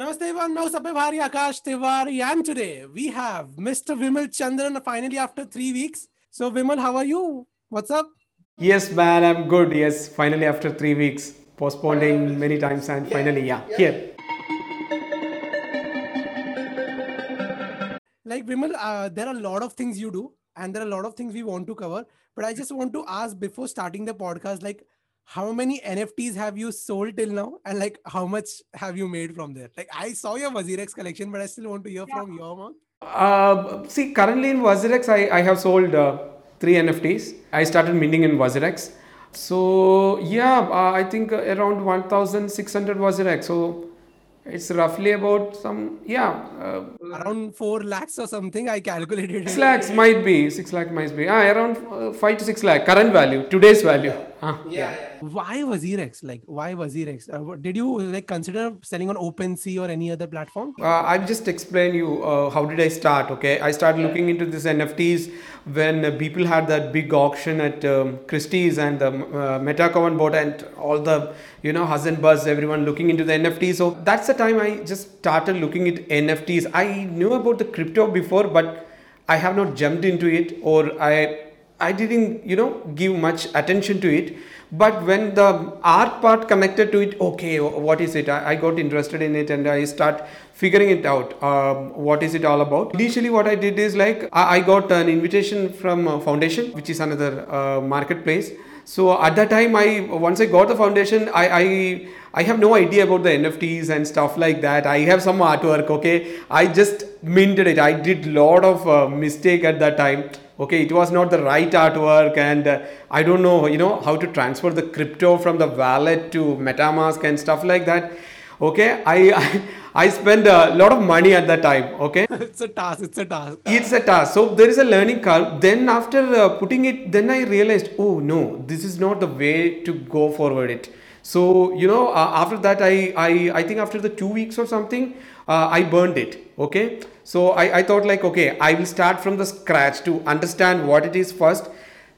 Namaste everyone, now Sabhi Akash Tiwari and today we have Mr. Vimal Chandran finally after three weeks. So Vimal, how are you? What's up? Yes, man, I'm good. Yes, finally after three weeks, postponing many times and finally, yeah, here. Like Vimal, uh, there are a lot of things you do and there are a lot of things we want to cover. But I just want to ask before starting the podcast, like how many NFTs have you sold till now, and like how much have you made from there? Like I saw your WazirX collection, but I still want to hear yeah. from your mouth. Uh, see, currently in WazirX, I, I have sold uh, three NFTs. I started minting in WazirX. So yeah, uh, I think around 1,600 WazirX. So it's roughly about some yeah uh, around 4 lakhs or something i calculated 6 lakhs might be 6 lakh might be ah, around uh, 5 to 6 lakh current value today's value ah, yeah, yeah. why WazirX like why WazirX uh, did you like consider selling on OpenSea or any other platform? Uh, i'll just explain you uh, how did i start okay? I started looking into this nfts when uh, people had that big auction at um, christie's and the uh, bought and all the you know huzz and buzz everyone looking into the nfts so that's the time i just started looking at nfts i knew about the crypto before but i have not jumped into it or i i didn't you know give much attention to it. But when the art part connected to it okay what is it? I, I got interested in it and i start figuring it out um, what is it all about. Initially what i did is like i, I got an invitation from uh, foundation which is another uh, marketplace. So at that time i once i got the foundation i i i have no idea about the nfts and stuff like that. I have some artwork okay? I just minted it. I did lot of uh, mistake at that time okay it was not the right artwork and uh, i don't know you know how to transfer the crypto from the wallet to metamask and stuff like that. Okay i i, I spend a lot of money at that time okay? It's a task it's a task. It's a task. So there is a learning curve. Then after uh, putting it then i realized oh no this is not the way to go forward it. So you know uh, after that I, I i think after the two weeks or something uh, i burned it okay so I, I thought like okay i will start from the scratch to understand what it is first.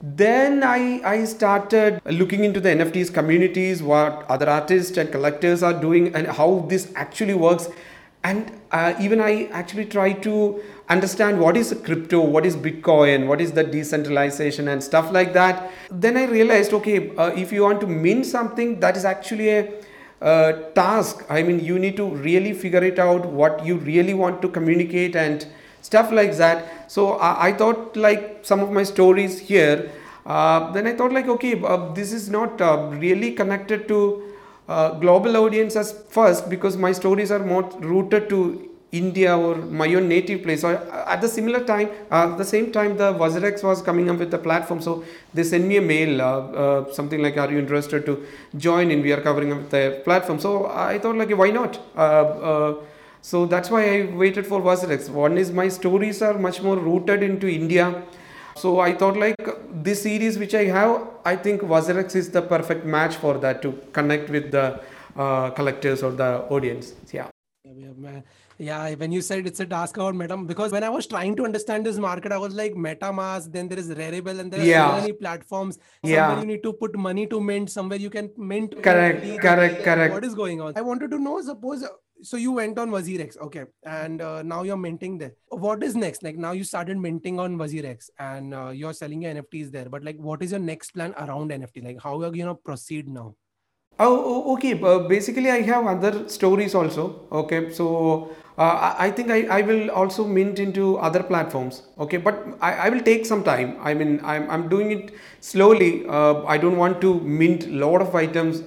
Then I, I started looking into the nfts communities what other artists and collectors are doing and how this actually works. And uh, even i actually try to understand what is crypto what is bitcoin what is the decentralization and stuff like that. Then i realized okay uh, if you want to mint something that is actually a task. I mean you need to really figure it out what you really want to communicate and stuff like that. So i, I thought like some of my stories here uh, then i thought like okay uh, this is not uh, really connected to uh, global audiences first because my stories are more rooted to India or my own native place. So uh, at the similar time, uh, the same time, the WazirX was coming up with the platform. So they sent me a mail, uh, uh, something like, "Are you interested to join in? We are covering up the platform." So I thought, like, why not? Uh, so that's why I waited for WazirX. One is my stories are much more rooted into India. So I thought like this series which I have, I think WazirX is the perfect match for that to connect with the uh, collectors or the audience. Yeah. yeah yeah, when you said it's a task about Meta, because when I was trying to understand this market, I was like MetaMask, then there is Rarible, and there are yeah. so many platforms. Somewhere yeah. you need to put money to mint, somewhere you can mint. Correct, correct, correct. What is going on? I wanted to know, suppose, so you went on WazirX, okay, and uh, now you're minting there. What is next? Like now you started minting on WazirX and uh, you're selling your NFTs there, but like what is your next plan around NFT? Like how are you gonna proceed now? Oh, okay. Uh, basically, I have other stories also. Okay, so uh, I think I, I will also mint into other platforms. Okay, but I, I will take some time. I mean, I'm, I'm doing it slowly. Uh, I don't want to mint a lot of items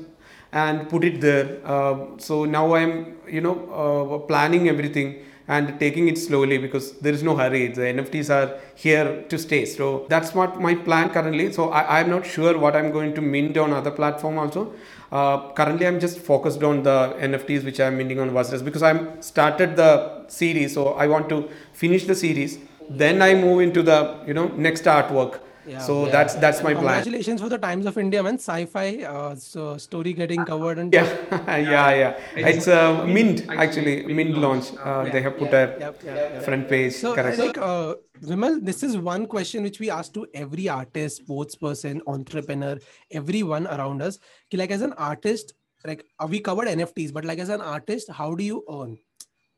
and put it there. Uh, so now I'm, you know, uh, planning everything and taking it slowly because there is no hurry. The NFTs are here to stay. So that's what my plan currently. So I, I'm not sure what I'm going to mint on other platform also. Uh, currently, I'm just focused on the NFTs which I'm minting on WazirX because I'm started the series. So I want to finish the series. Then I move into the you know next artwork yeah, so yeah. that's that's my plan. Congratulations for the times of india man. Sci-fi uh, so story getting covered and yeah. Yeah yeah. It's a uh, mint actually mint launch. uh, they have put a front page so correct. like uh, Vimal, this is one question which we ask to every artist, sports person, entrepreneur, everyone around us. Like as an artist, like uh, we covered nfts but like as an artist how do you earn?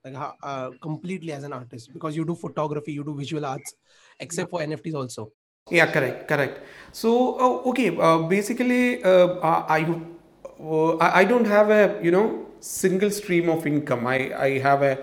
Like uh, completely as an artist? Because you do photography you do visual arts except for nfts also yeah correct correct. So oh, okay uh, basically uh, i uh, i don't have a you know single stream of income. I i have a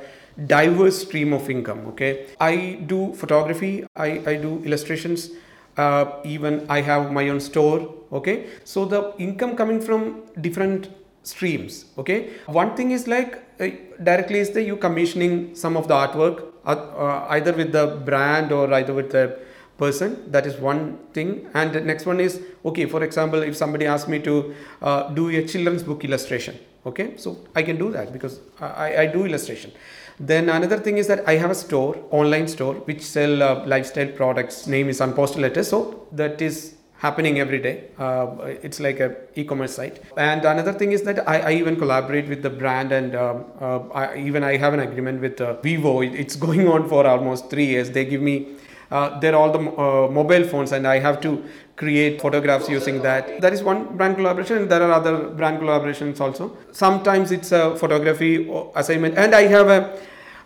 diverse stream of income okay? I do photography i i do illustrations uh, even i have my own store okay? So the income coming from different streams okay? One thing is like uh, directly is that you commissioning some of the artwork uh, uh, either with the brand or either with the person that is one thing and the next one is okay for example if somebody asks me to uh, do a children's book illustration okay so i can do that because i, I do illustration then another thing is that i have a store online store which sell uh, lifestyle products name is unposted letters so that is happening every day. Uh, it's like a e-commerce site. And another thing is that I, I even collaborate with the brand, and um, uh, I, even I have an agreement with uh, Vivo. It's going on for almost three years. They give me. Uh, they're all the uh, mobile phones, and I have to create photographs using that. That is one brand collaboration. And there are other brand collaborations also. Sometimes it's a photography assignment, and I have a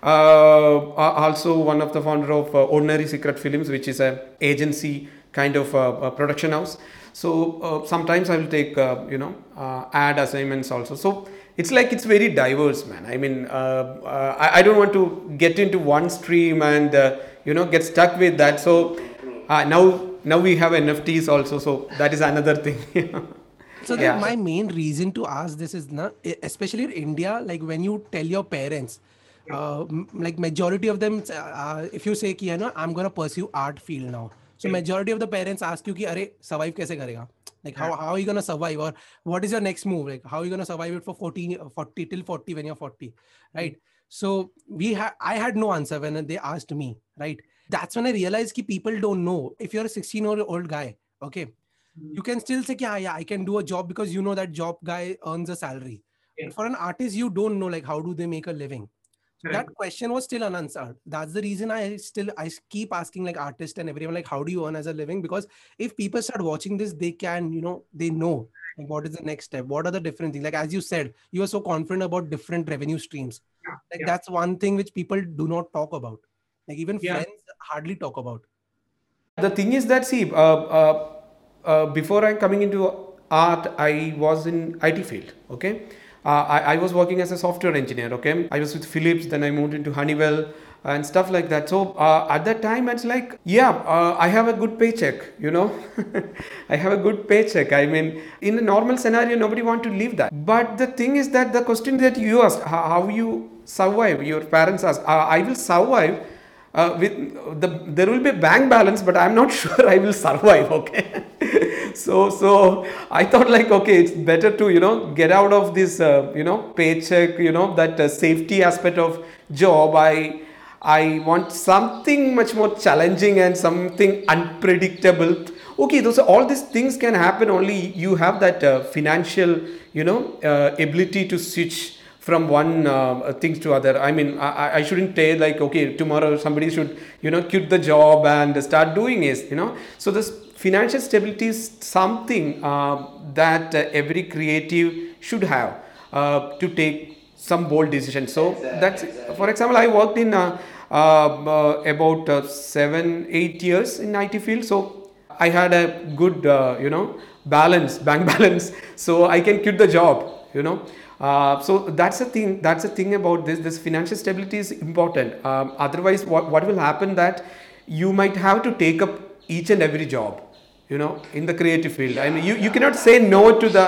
uh, also one of the founder of Ordinary Secret Films, which is a agency kind of a production house. So uh, sometimes I will take uh, you know uh, ad assignments also. So it's like it's very diverse, man. I mean, I, I, don't want to get into one stream and you know get stuck with that. So uh, now now we have nfts also. So that is another thing. So yeah. my main reason to ask this is especially in india like when you tell your parents uh, like majority of them uh, uh, if you say ki hai na i'm going to pursue art field now. So majority of the parents ask you ki are survive kaise karega? Like how, how are you gonna survive? Or what is your next move? Like how are you gonna survive it for 14 40 till 40 when you're 40 right? So we had i had no answer when they asked me right? That's when i realized ki people don't know. If you're a 16 year old guy okay hmm. you can still say yeah, yeah i can do a job because you know that job guy earns a salary. Yeah. for an artist you don't know like how do they make a living. That question was still unanswered. That's the reason i still i keep asking like artists and everyone like how do you earn as a living? Because if people start watching this they can you know they know like what is the next step what are the different things. Like as you said you are so confident about different revenue streams. Yeah, like yeah. that's one thing which people do not talk about like even yeah. friends hardly talk about. The thing is that see uh, uh, uh, before i'm coming into art i was in it field okay? Uh, I, I, was working as a software engineer okay? I was with philips then i moved into honeywell and stuff like that. So uh, at that time it's like yeah uh, i have a good paycheck you know? I have a good paycheck. I mean in a normal scenario nobody want to leave that. But the thing is that the question that you asked how, how you survive your parents ask uh, i will survive uh, with the there will be bank balance but i'm not sure i will survive okay? So so i thought like okay it's better to you know get out of this uh, you know paycheck you know that uh, safety aspect of job. I i want something much more challenging and something unpredictable. Okay those all these things can happen only you have that uh, financial you know uh, ability to switch from one uh, things to other. I mean I, I shouldn't say like okay tomorrow somebody should you know quit the job and start doing it you know. So this financial stability is something uh, that uh, every creative should have uh, to take some bold decisions so exactly, that's exactly. for example i worked in uh, uh, about seven eight years in it field. So i had a good you know balance bank balance. So i can quit the job you know uh, so that's the thing. That's the thing about this. This financial stability is important. Um, otherwise, what what will happen that you might have to take up each and every job. You know, in the creative field. I mean, you, you cannot say no to the.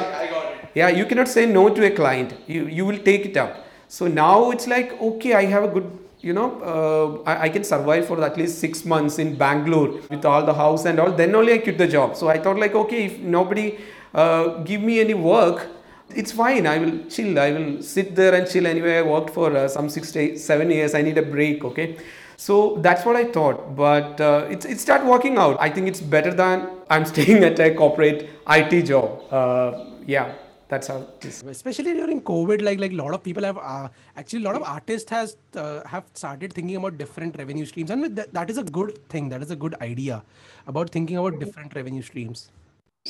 Yeah, you cannot say no to a client. You you will take it up. So now it's like okay, I have a good you know, uh, I, I, can survive for at least six months in Bangalore with all the house and all. Then only I quit the job. So I thought like, okay, if nobody uh, give me any work, it's fine. I will chill. I will sit there and chill. Anyway, I worked for uh, some six seven years. I need a break. Okay. So that's what I thought, but uh, it's it started working out. I think it's better than I'm staying at a corporate IT job. Uh, yeah, that's how it is. Especially during COVID, like like a lot of people have uh, actually a lot of artists has uh, have started thinking about different revenue streams, and that, that is a good thing. That is a good idea about thinking about different revenue streams.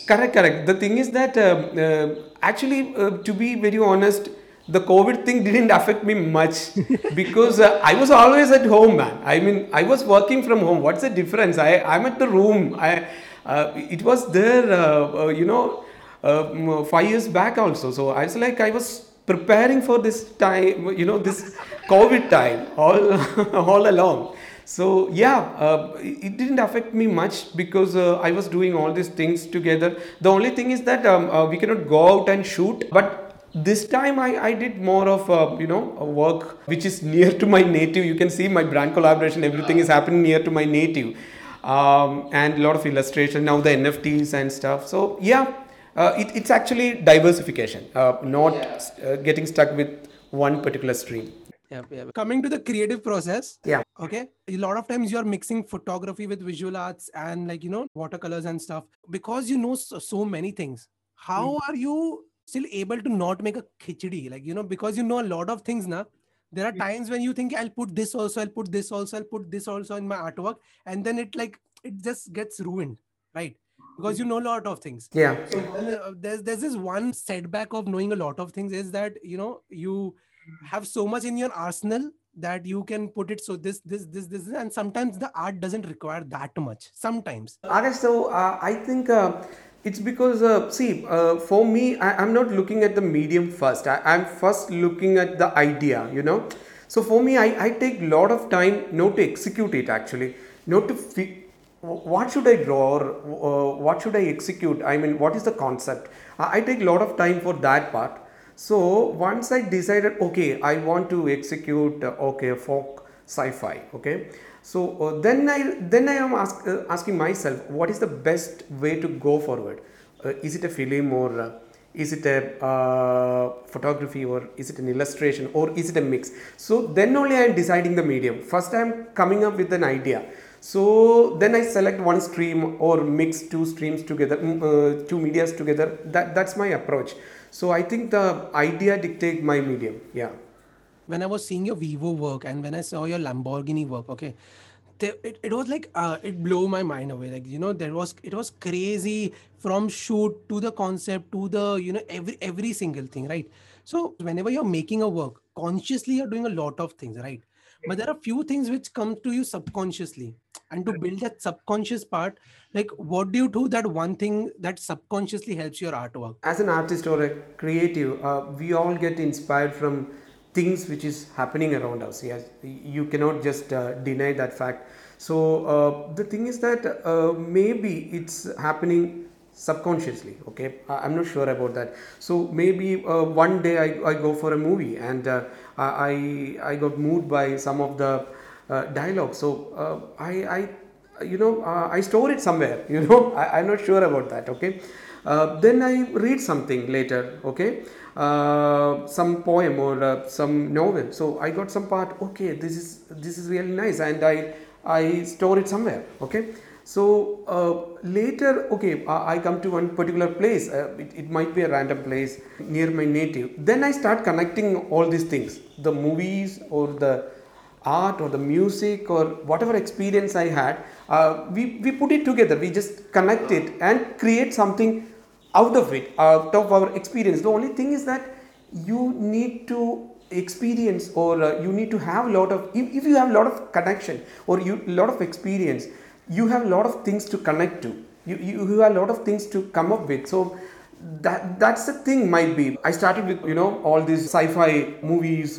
Correct, correct. The thing is that um, uh, actually, uh, to be very honest, the COVID thing didn't affect me much because uh, I was always at home, man. I mean, I was working from home. What's the difference? I I'm at the room. I uh, it was there, uh, uh, you know, uh, five years back also. So I was like, I was preparing for this time, you know, this COVID time all all along. So yeah, uh, it didn't affect me much because uh, I was doing all these things together. The only thing is that um, uh, we cannot go out and shoot, but this time I, I did more of uh, you know a work which is near to my native. You can see my brand collaboration, everything is happening near to my native, um, and a lot of illustration now the NFTs and stuff. So yeah, uh, it, it's actually diversification, uh, not uh, getting stuck with one particular stream. Yeah, yeah. Coming to the creative process. Yeah. Okay. A lot of times you're mixing photography with visual arts and like, you know, watercolors and stuff because you know so, so many things. How are you still able to not make a khichdi? Like, you know, because you know a lot of things now. There are times when you think I'll put this also, I'll put this also, I'll put this also in my artwork, and then it like it just gets ruined, right? Because you know a lot of things. Yeah. So uh, there's there's this one setback of knowing a lot of things is that you know you have so much in your arsenal that you can put it so this this this this and sometimes the art doesn't require that much sometimes Akash, so uh, I think uh, it's because, uh, see, uh, for me, I, I'm not looking at the medium first. I, I'm first looking at the idea, you know. So for me, I, I take a lot of time not to execute it actually, not to fi- what should I draw or uh, what should I execute? I mean, what is the concept? I, I take a lot of time for that part. So once I decided, okay, I want to execute, uh, okay, folk sci-fi, okay. So uh, then I then I am ask, uh, asking myself, what is the best way to go forward? Uh, is it a film or uh, is it a uh, photography or is it an illustration or is it a mix? So then only I am deciding the medium. First I am coming up with an idea. So then I select one stream or mix two streams together, mm, two medias together. That that's my approach. So I think the idea dictate my medium. Yeah. when i was seeing your vivo work and when i saw your lamborghini work okay there, it, it was like uh, it blew my mind away like you know there was it was crazy from shoot to the concept to the you know every every single thing right so whenever you're making a work consciously you're doing a lot of things right but there are few things which come to you subconsciously. And to build that subconscious part like what do you do that one thing that subconsciously helps your artwork? As an artist or a creative uh, we all get inspired from things which is happening around us. Yes you cannot just uh, deny that fact. So uh, the thing is that uh, maybe it's happening subconsciously okay? I'm not sure about that. So maybe uh, one day I, I go for a movie and uh, i i got moved by some of the uh, dialogue. So uh, i i you know uh, i store it somewhere you know? I, i'm not sure about that okay? Uh, then i read something later okay? Some poem or some novel. So i got some part okay this is this is really nice and i i store it somewhere okay so uh, later okay i come to one particular place uh, it, it might be a random place near my native then i start connecting all these things the movies or the art or the music or whatever experience I had, uh, we, we put it together. We just connect it and create something out of it, out of our experience. The only thing is that you need to experience or uh, you need to have a lot of, if, if you have a lot of connection or you lot of experience, you have a lot of things to connect to. You, you, have a lot of things to come up with. So that that's the thing might be. I started with you know all these sci-fi movies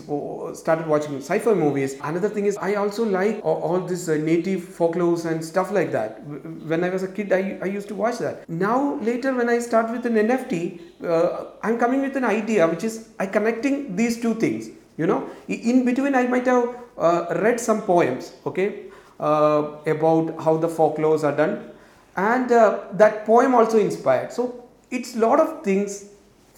started watching sci-fi movies. Another thing is i also like all, this uh, native folklores and stuff like that. When i was a kid I, I used to watch that. Now later when i start with an nft uh, i'm coming with an idea which is i connecting these two things you know? In between i might have uh, read some poems okay about how the folklores are done and uh, that poem also inspired so it's lot of things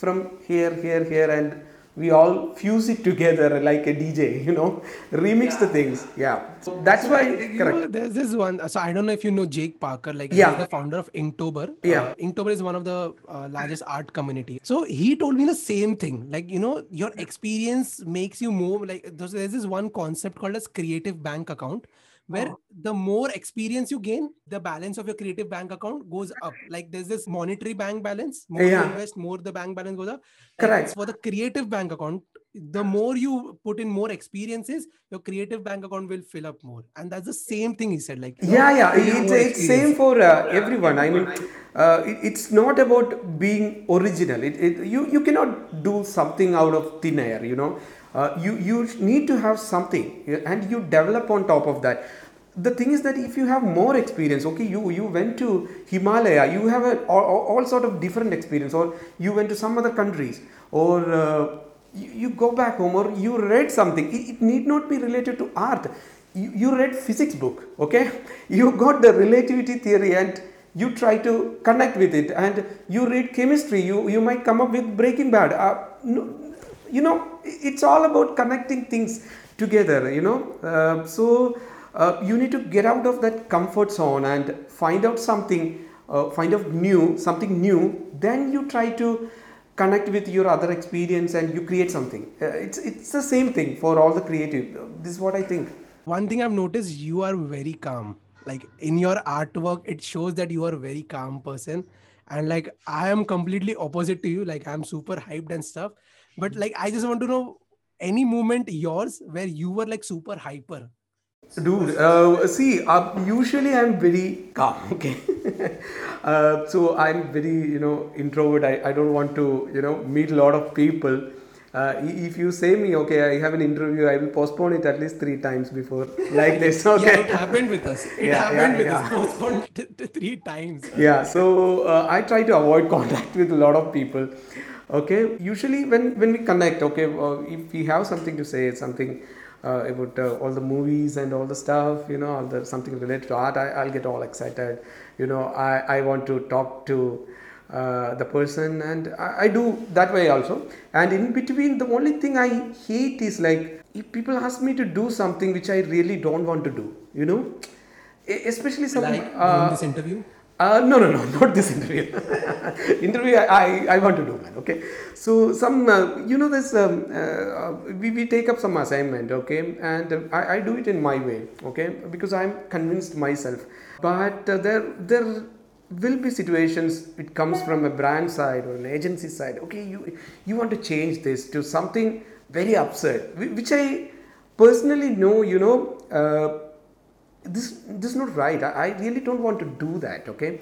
from here here here and we all fuse it together like a dj you know remix the things yeah so that's why You correct know, there's this one. So I don't know if you know Jake Parker. Like Yeah. he's the founder of Inktober. Yeah. Uh, Inktober is one of the uh, largest art community. So he told me the same thing. Like you know, your experience makes you move. Like there's, there's this one concept called as creative bank account, where the more experience you gain, the balance of your creative bank account goes up. Like there's this monetary bank balance. More you invest, more the bank balance goes up. Correct. For the creative bank account. The more you put in more experiences, your creative bank account will fill up more. And that's the same thing he said. Like you know, yeah yeah it's, it's same for uh, everyone i mean uh, it, it's not about being original it, it, you you cannot do something out of thin air you know uh, you you need to have something and you develop on top of that. The thing is that if you have more experience okay you you went to himalaya you have a, all, all sort of different experience or you went to some other countries or uh, you, go back home or you read something. It, need not be related to art. You, you read physics book okay? You got the relativity theory and you try to connect with it and you read chemistry. You you might come up with breaking bad. Uh, you know it's all about connecting things together you know uh, so uh, you need to get out of that comfort zone and find out something uh, find out new something new then you try to connect with your other experience and you create something uh, it's it's the same thing for all the creative this is what i think One thing I've noticed, you are very calm. Like in your artwork, it shows that you are a very calm person. And like I am completely opposite to you. Like I'm super hyped and stuff. But like I just want to know any moment yours where you were like super hyper. Dude, uh, see, uh, usually I'm very calm, okay? uh, so I'm very, you know, introvert. I, I don't want to, you know, meet a lot of people. Uh, if you say me, okay, I have an interview, I will postpone it at least three times before, like this, okay? Yeah, it happened with us. It Yeah, happened yeah, with yeah. us. Postponed t- t- three times. yeah so uh, i try to avoid contact with a lot of people okay usually when when we connect okay uh, if we have something to say something uh, about uh, all the movies and all the stuff you know all the something related to art I, i'll get all excited. You know i i want to talk to uh, the person and I, I do that way also. And in between the only thing i hate is like if people ask me to do something which i really don't want to do you know? Especially some Like uh, this interview. Uh, no, no, no, not this interview. interview, I, I, I want to do, man. Okay. So some, uh, you know, this um, uh, we, we take up some assignment, okay, and uh, I, I do it in my way, okay, because I'm convinced myself. But uh, there there will be situations. It comes from a brand side or an agency side. Okay, you you want to change this to something very absurd, which I personally know. You know. This this is not right. I, I really don't want to do that okay?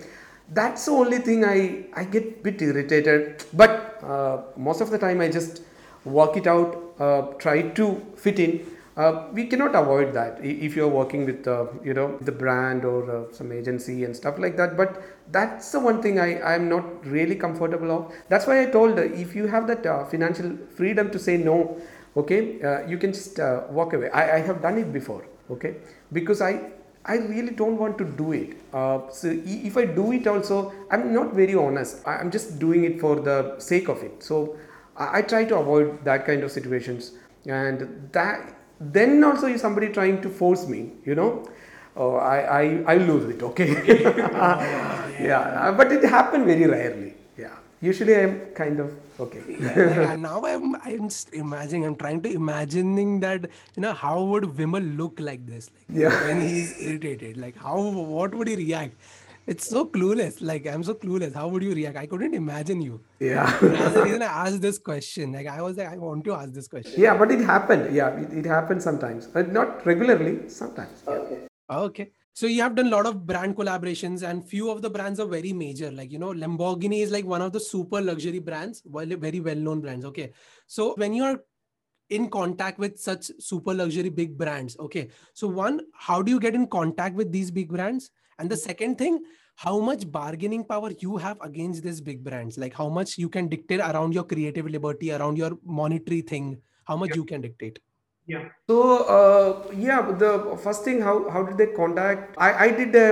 That's the only thing i i get bit irritated. But uh, most of the time i just work it out uh, try to fit in. Uh, we cannot avoid that if you're working with uh, you know the brand or uh, some agency and stuff like that. But that's the one thing i i'm not really comfortable of. That's why i told uh, if you have that financial freedom to say no okay you can just walk away. I, I have done it before okay? Because i i really don't want to do it. Uh, so if i do it also i'm not very honest. I'm just doing it for the sake of it. So i, try to avoid that kind of situations. And that then also if somebody trying to force me you know oh, I, I i lose it okay? Yeah but it happened very rarely usually i'm kind of okay Yeah, like, now I'm I'm just imagining. I'm trying to imagining that you know how would Vimal look like this, like Yeah. when he's irritated. Like how what would he react? It's so clueless. Like I'm so clueless. How would you react? I couldn't imagine you. yeah That's the reason I asked this question. Like I was like, I want to ask this question. Yeah, but it happened. Yeah, it, it happens sometimes. But not regularly, sometimes. Yeah. Okay. So you have done a lot of brand collaborations, and few of the brands are very major. Like you know, Lamborghini is like one of the super luxury brands, well, very well-known brands. Okay. So when you are in contact with such super luxury big brands, okay. So one, how do you get in contact with these big brands? And the second thing, how much bargaining power you have against these big brands? Like how much you can dictate around your creative liberty, around your monetary thing, how much you can dictate. Yeah. So uh, yeah, the first thing, how how did they contact? I I did a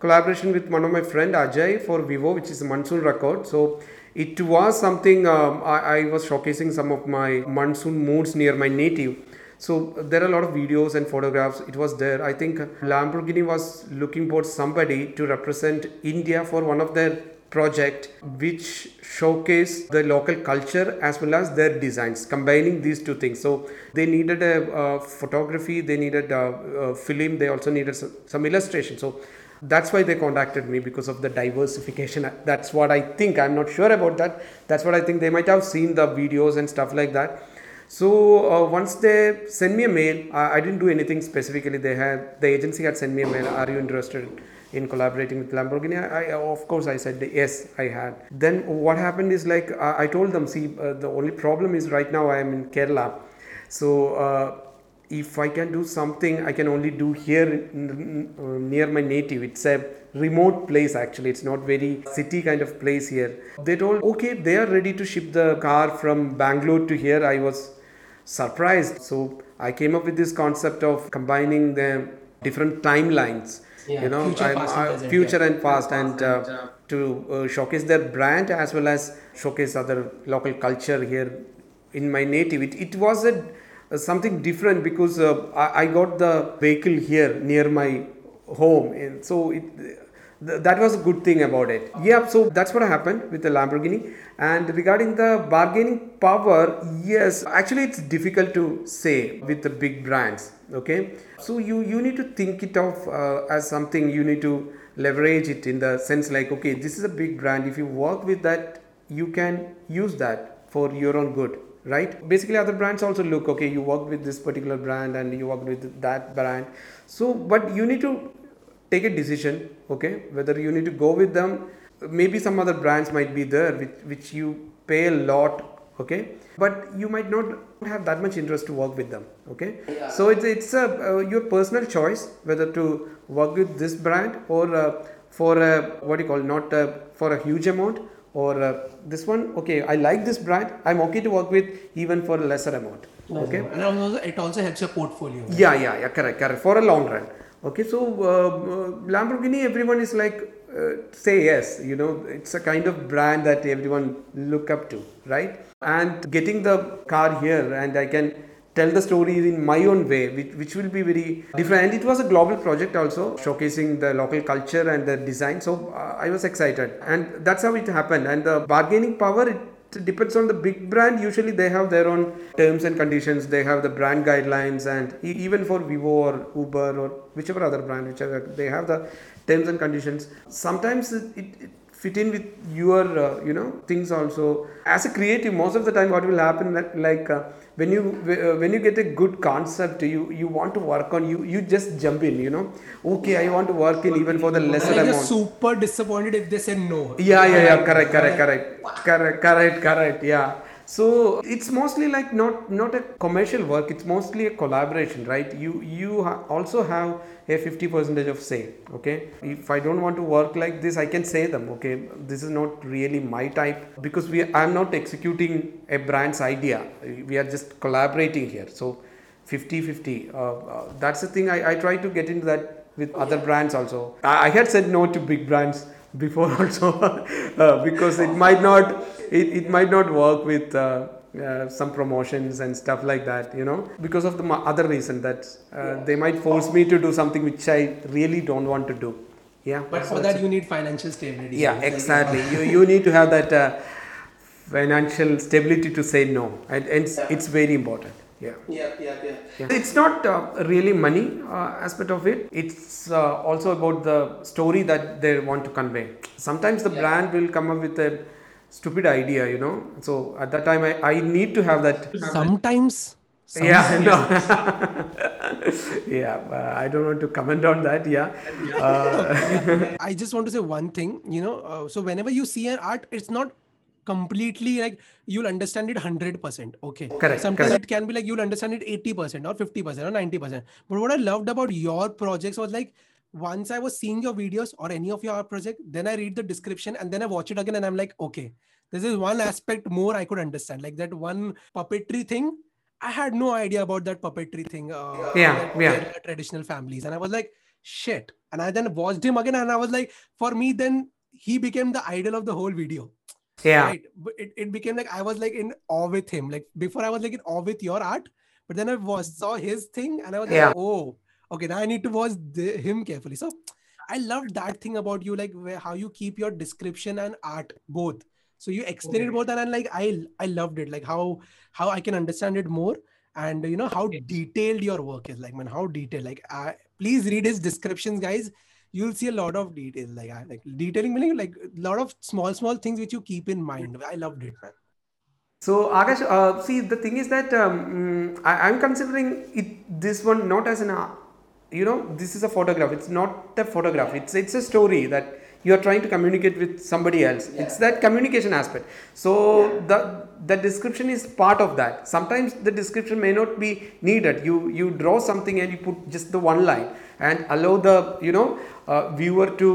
collaboration with one of my friend Ajay for Vivo, which is monsoon record. So it was something um, I, I was showcasing some of my monsoon moods near my native. So there are a lot of videos and photographs. It was there. I think Lamborghini was looking for somebody to represent India for one of their project which showcase the local culture as well as their designs, combining these two things. So they needed a photography, they needed a, a film, they also needed some, some illustration. So that's why they contacted me because of the diversification. That's what i think. I'm not sure about that. That's what i think. They might have seen the videos and stuff like that so uh, once they send me a mail I, I, didn't do anything specifically they had the agency had sent me a mail are you interested in collaborating with lamborghini I, I of course i said yes i had then what happened is like i, I told them see uh, the only problem is right now i am in kerala so uh, if I can do something I can only do here near my native. It's a remote place actually. It's not very city kind of place here. They told okay they are ready to ship the car from Bangalore to here. I was surprised. So I came up with this concept of combining the different timelines. Yeah, you know, future, past, uh, and present, future and past, and uh, to uh, showcase their brand as well as showcase other local culture here in my native. It, it was a uh, something different because uh, I, I, got the vehicle here near my home and so it th- that was a good thing about it. Yeah so that's what happened with the lamborghini. And regarding the bargaining power yes actually it's difficult to say with the big brands okay? So you you need to think it of uh, as something you need to leverage it in the sense like okay this is a big brand. If you work with that you can use that for your own good right? Basically other brands also look okay you worked with this particular brand and you worked with that brand. So but you need to take a decision okay? Whether you need to go with them maybe some other brands might be there which, which you pay a lot okay? But you might not have that much interest to work with them okay? Yeah. so it's it's a uh, your personal choice whether to work with this brand or uh, for a what do you call not uh, for a huge amount or uh, this one okay i like this brand i'm okay to work with even for a lesser amount okay? And also, it also helps your portfolio. Right? yeah yeah yeah correct correct for a long run okay so uh, uh, lamborghini everyone is like uh, say yes you know it's a kind of brand that everyone look up to right and getting the car here and i can tell the story in my own way, which, which will be very different. And it was a global project also, showcasing the local culture and the design. So uh, I was excited, and that's how it happened. And the bargaining power, it depends on the big brand. Usually they have their own terms and conditions. They have the brand guidelines, and even for Vivo or Uber or whichever other brand, whichever they have the terms and conditions. Sometimes it, it fit in with your uh, you know things also. As a creative most of the time what will happen like uh, when you uh, when you get a good concept you you want to work on you you just jump in you know. Okay i want to work in even for the lesser like amount. super disappointed if they say no. Yeah yeah yeah. Correct correct correct. Correct correct correct. Yeah so it's mostly like not not a commercial work it's mostly a collaboration right? You you ha- also have a 50 percentage of say okay? If i don't want to work like this i can say them okay? This is not really my type because we i'm not executing a brand's idea. We are just collaborating here. So 50 50 uh, uh, that's the thing. I, I try to get into that with other brands also. I, I had said no to big brands before also uh, because it might not it, it might not work with uh, uh, some promotions and stuff like that you know because of the other reason that uh, they might force me to do something which i really don't want to do yeah but for that you need financial stability yeah exactly you, you need to have that uh, financial stability to say no and, and it's, it's very important yeah. Yeah, yeah, yeah. yeah. It's not uh, really money uh, aspect of it. It's uh, also about the story that they want to convey. Sometimes the yeah. brand will come up with a stupid idea, you know. So at that time, I, I need to have that. Sometimes. Sometimes. Yeah, no. yeah, uh, I don't want to comment on that. Yeah. Uh, I just want to say one thing, you know. Uh, so whenever you see an art, it's not completely like you'll understand it 100% okay correct sometimes correct. it can be like you'll understand it 80% or 50% or 90% but what i loved about your projects was like once i was seeing your videos or any of your project then i read the description and then i watch it again and i'm like okay this is one aspect more i could understand. Like that one puppetry thing i had no idea about that puppetry thing uh, yeah yeah. traditional families. And i was like shit. And i then watched him again and i was like for me then he became the idol of the whole video. Yeah. Right? It, it became like i was like in awe with him. Like before i was like in awe with your art but then i was saw his thing and i was yeah. like oh okay now i need to watch the, him carefully so I love that thing about you, like where, how you keep your description and art both. So you explain it Okay. both, and I'm like I I loved it, like how how I can understand it more, and you know how Okay. detailed your work is, like man, how detailed. Like I, please read his descriptions, guys. You'll see a lot of details, like I like detailing meaning like a lot of small small things which you keep in mind. I loved it, man. So Akash, uh, see the thing is that um, mm, I, I'm considering it this one not as an, you know, this is a photograph. It's not a photograph. It's it's a story that you are trying to communicate with somebody else. It's that communication aspect. So the the description is part of that. Sometimes the description may not be needed. You you draw something and you put just the one line and allow the you know uh, viewer to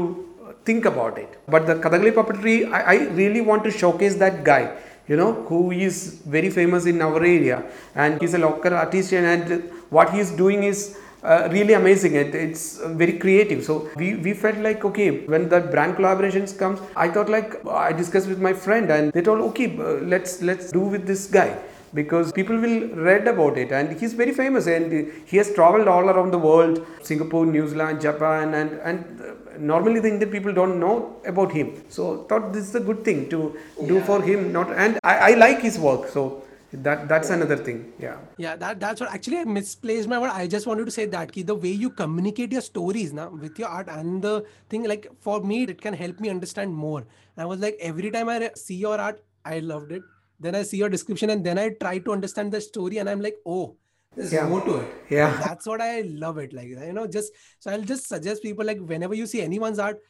think about it. But the Kathakali puppetry, I, I really want to showcase that guy, you know, who is very famous in our area and he's a local artisan and what he's doing is uh, really amazing. It, it's uh, very creative. So we, we felt like, okay, when the brand collaborations comes, I thought like, I discussed with my friend and they told, okay, uh, let's, let's do with this guy because people will read about it and he's very famous and he has traveled all around the world singapore new zealand japan and and normally the indian people don't know about him so thought this is a good thing to do for him not and i, I like his work so that that's another thing yeah Yeah, that that's what actually I misplaced my word. I just wanted to say that ki the way you communicate your stories now with your art and the thing like for me it can help me understand more. And I was like every time I see your art, I loved it. Then I see your description and then I try to understand the story and I'm like, oh, there's Yeah. more to it. Yeah. That's what I love it. Like you know, just so I'll just suggest people like whenever you see anyone's art,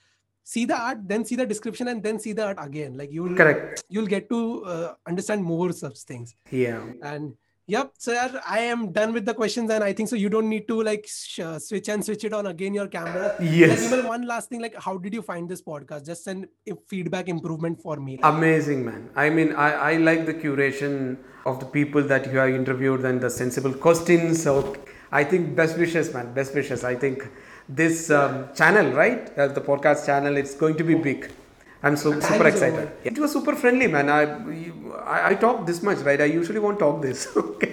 see the art, then see the description, and then see the art again. Like you'll correct you'll get to uh, understand more such things. yeah And yep, sir, I am done with the questions, and I think so. You don't need to like sh- uh, switch and switch it on again your camera. Yes. Like, even one last thing, like how did you find this podcast? Just an i- feedback improvement for me. amazing man i mean I, I like the curation of the people that you have interviewed and the sensible questions so i think best wishes man best wishes i think this um, channel right uh, the podcast channel it's going to be big i'm so super excited much. it was super friendly man I, I i talk this much right i usually won't talk this okay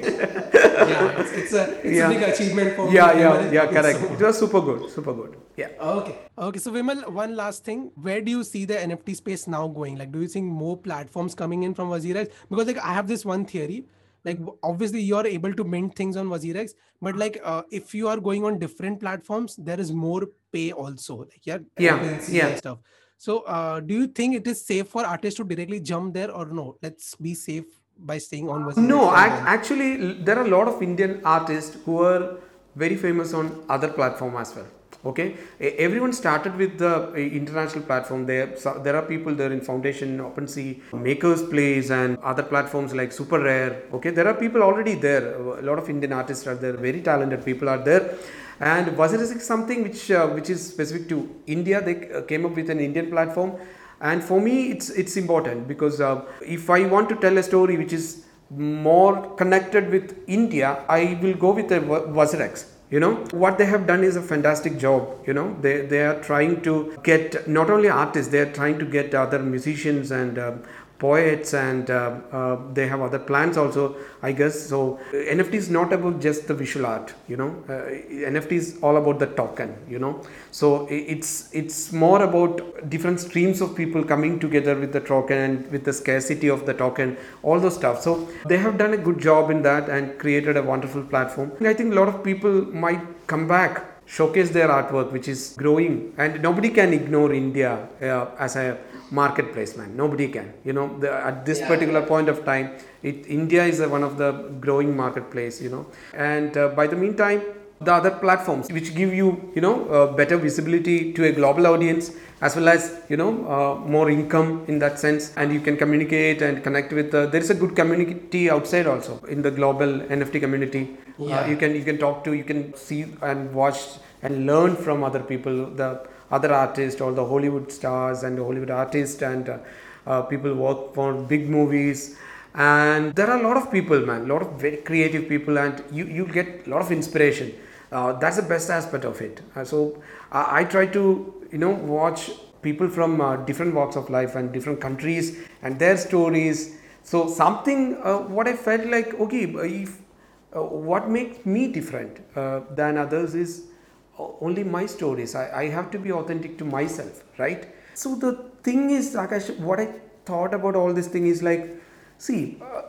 yeah, it's, it's a it's Yeah. a big achievement for me. yeah yeah yeah correct so it was super good super good yeah Okay. Okay. So Vimal, one last thing. Where do you see the NFT space now going? Like, do you think more platforms coming in from WazirX? Because like I have this one theory. Like obviously you are able to mint things on WazirX, but like uh, if you are going on different platforms, there is more pay also. Like yeah, Yeah, yeah. stuff. So uh, do you think it is safe for artists to directly jump there or no? Let's be safe by staying on WazirX. No, then- actually, there are a lot of Indian artists who are very famous on other platform as well. Okay, everyone started with the international platform. There, so there are people there in Foundation, OpenSea, Makers Place, and other platforms like Super Rare. Okay, there are people already there. A lot of Indian artists are there. Very talented people are there. And WazirX is something which uh, which is specific to India. They uh, came up with an Indian platform and for me it's it's important because uh, if i want to tell a story which is more connected with india i will go with the Wazirx. You know what they have done is a fantastic job you know. They they are trying to get not only artists they are trying to get other musicians and um, poets and uh, uh, they have other plans also i guess. So nft is not about just the visual art you know. Uh, nft is all about the token you know. So it's it's more about different streams of people coming together with the token and with the scarcity of the token all those stuff. So they have done a good job in that and created a wonderful platform. I think a lot of people might come back showcase their artwork which is growing. And nobody can ignore india uh, as a marketplace man. Nobody can. You know the, at this particular point of time it, india is a, one of the growing marketplace you know. And uh, by the meantime the other platforms which give you you know uh, better visibility to a global audience as well as you know uh, more income in that sense and you can communicate and connect with uh, there is a good community outside also in the global nft community Yeah. you can you can talk to you can see and watch and learn from other people the other artists or the hollywood stars and hollywood artists and uh, uh, people work for big movies. And there are a lot of people man a lot of very creative people and you you get a lot of inspiration. Uh, that's the best aspect of it. Uh, so I I try to you know watch people from uh, different walks of life and different countries and their stories. So something uh, what i felt like okay if uh, what makes me different uh, than others is only my stories. I, I have to be authentic to myself, right? So the thing is, Akash, what I thought about all this thing is like, see, uh,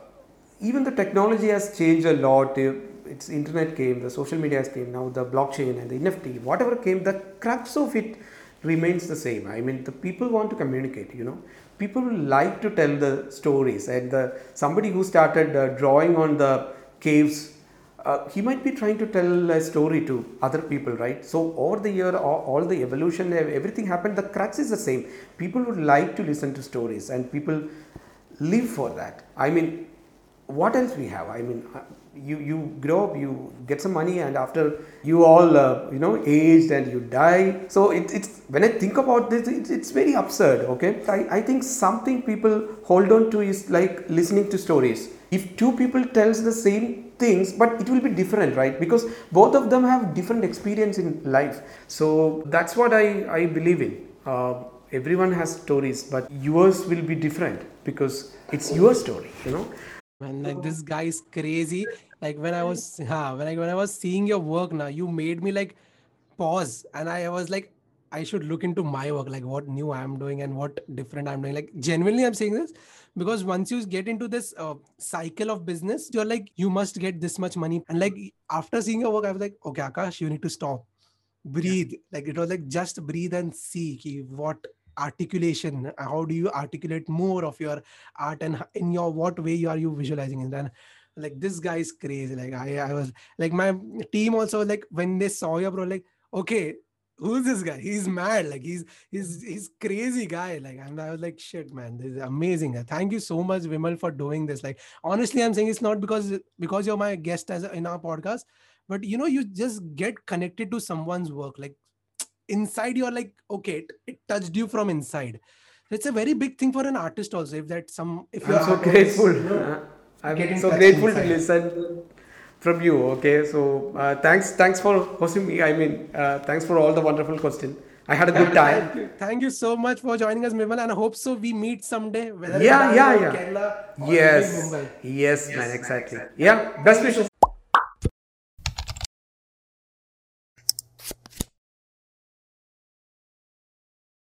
even the technology has changed a lot. Uh, It's internet came, the social media has came, now the blockchain and the NFT, whatever came, the crux of it remains the same. I mean, the people want to communicate, you know. People like to tell the stories, and the somebody who started uh, drawing on the caves uh, he might be trying to tell a story to other people, right? So over the year, all, all the evolution, everything happened. The crux is the same. People would like to listen to stories, and people live for that. I mean, what else we have? I mean, uh, you you grow up, you get some money, and after you all uh, you know aged and you die. So it, it's when I think about this, it's, it's very absurd. Okay, I, I think something people hold on to is like listening to stories. If two people tells the same things, but it will be different, right? Because both of them have different experience in life. So that's what I I believe in. Uh, everyone has stories, but yours will be different because it's your story. You know. Man, like this guy is crazy. Like when I was, huh, when I when I was seeing your work now, you made me like pause, and I was like, I should look into my work, like what new I'm doing and what different I'm doing. Like genuinely, I'm saying this because once you get into this uh, cycle of business, you're like, you must get this much money, and like after seeing your work, I was like, okay, Akash, you need to stop, breathe. Like it was like just breathe and see ki what articulation how do you articulate more of your art and in your what way are you visualizing it? And like this guy is crazy. Like i i was like my team also like when they saw you bro like okay who's this guy? He's mad like he's he's he's crazy guy like and i was like shit man this is amazing thank you so much Vimal for doing this. Like honestly i'm saying it's not because because you're my guest as a, in our podcast but you know you just get connected to someone's work like inside you're like okay it, it touched you from inside. It's a very big thing for an artist also if that some if I'm you're so grateful. Uh, I'm get in so grateful to listen from you. Okay, so uh, thanks, thanks for hosting me. I mean, uh, thanks for all the wonderful question. I had a good time. Thank you, thank you so much for joining us, Vimal, and I hope so we meet someday. Whether in Yeah, yeah, yeah. Kerala, or maybe Yes, Mumbai. yes, man, exactly. Yeah, best wishes.